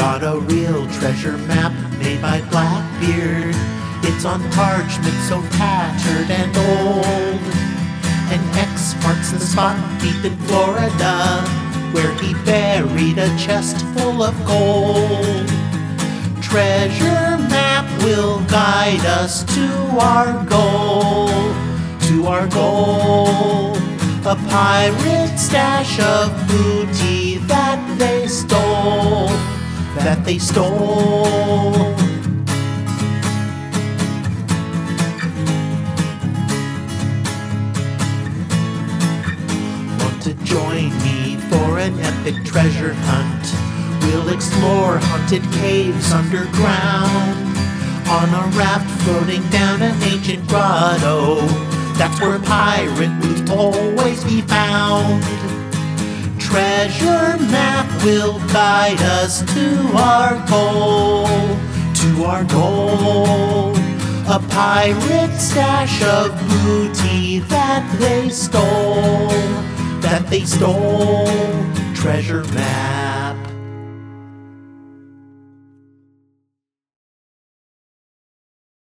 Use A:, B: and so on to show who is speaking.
A: Got a real treasure map made by Blackbeard. It's on parchment so tattered and old. An X marks the spot deep in Florida where he buried a chest full of gold. Treasure map will guide us to our goal, to our goal. A pirate stash of booty that they stole. Want to join me for an epic treasure hunt? We'll explore haunted caves underground on a raft floating down an ancient grotto. That's where pirate always be found. Treasure map will guide us to our goal, to our goal. A pirate stash of booty that they stole, that they stole. Treasure map.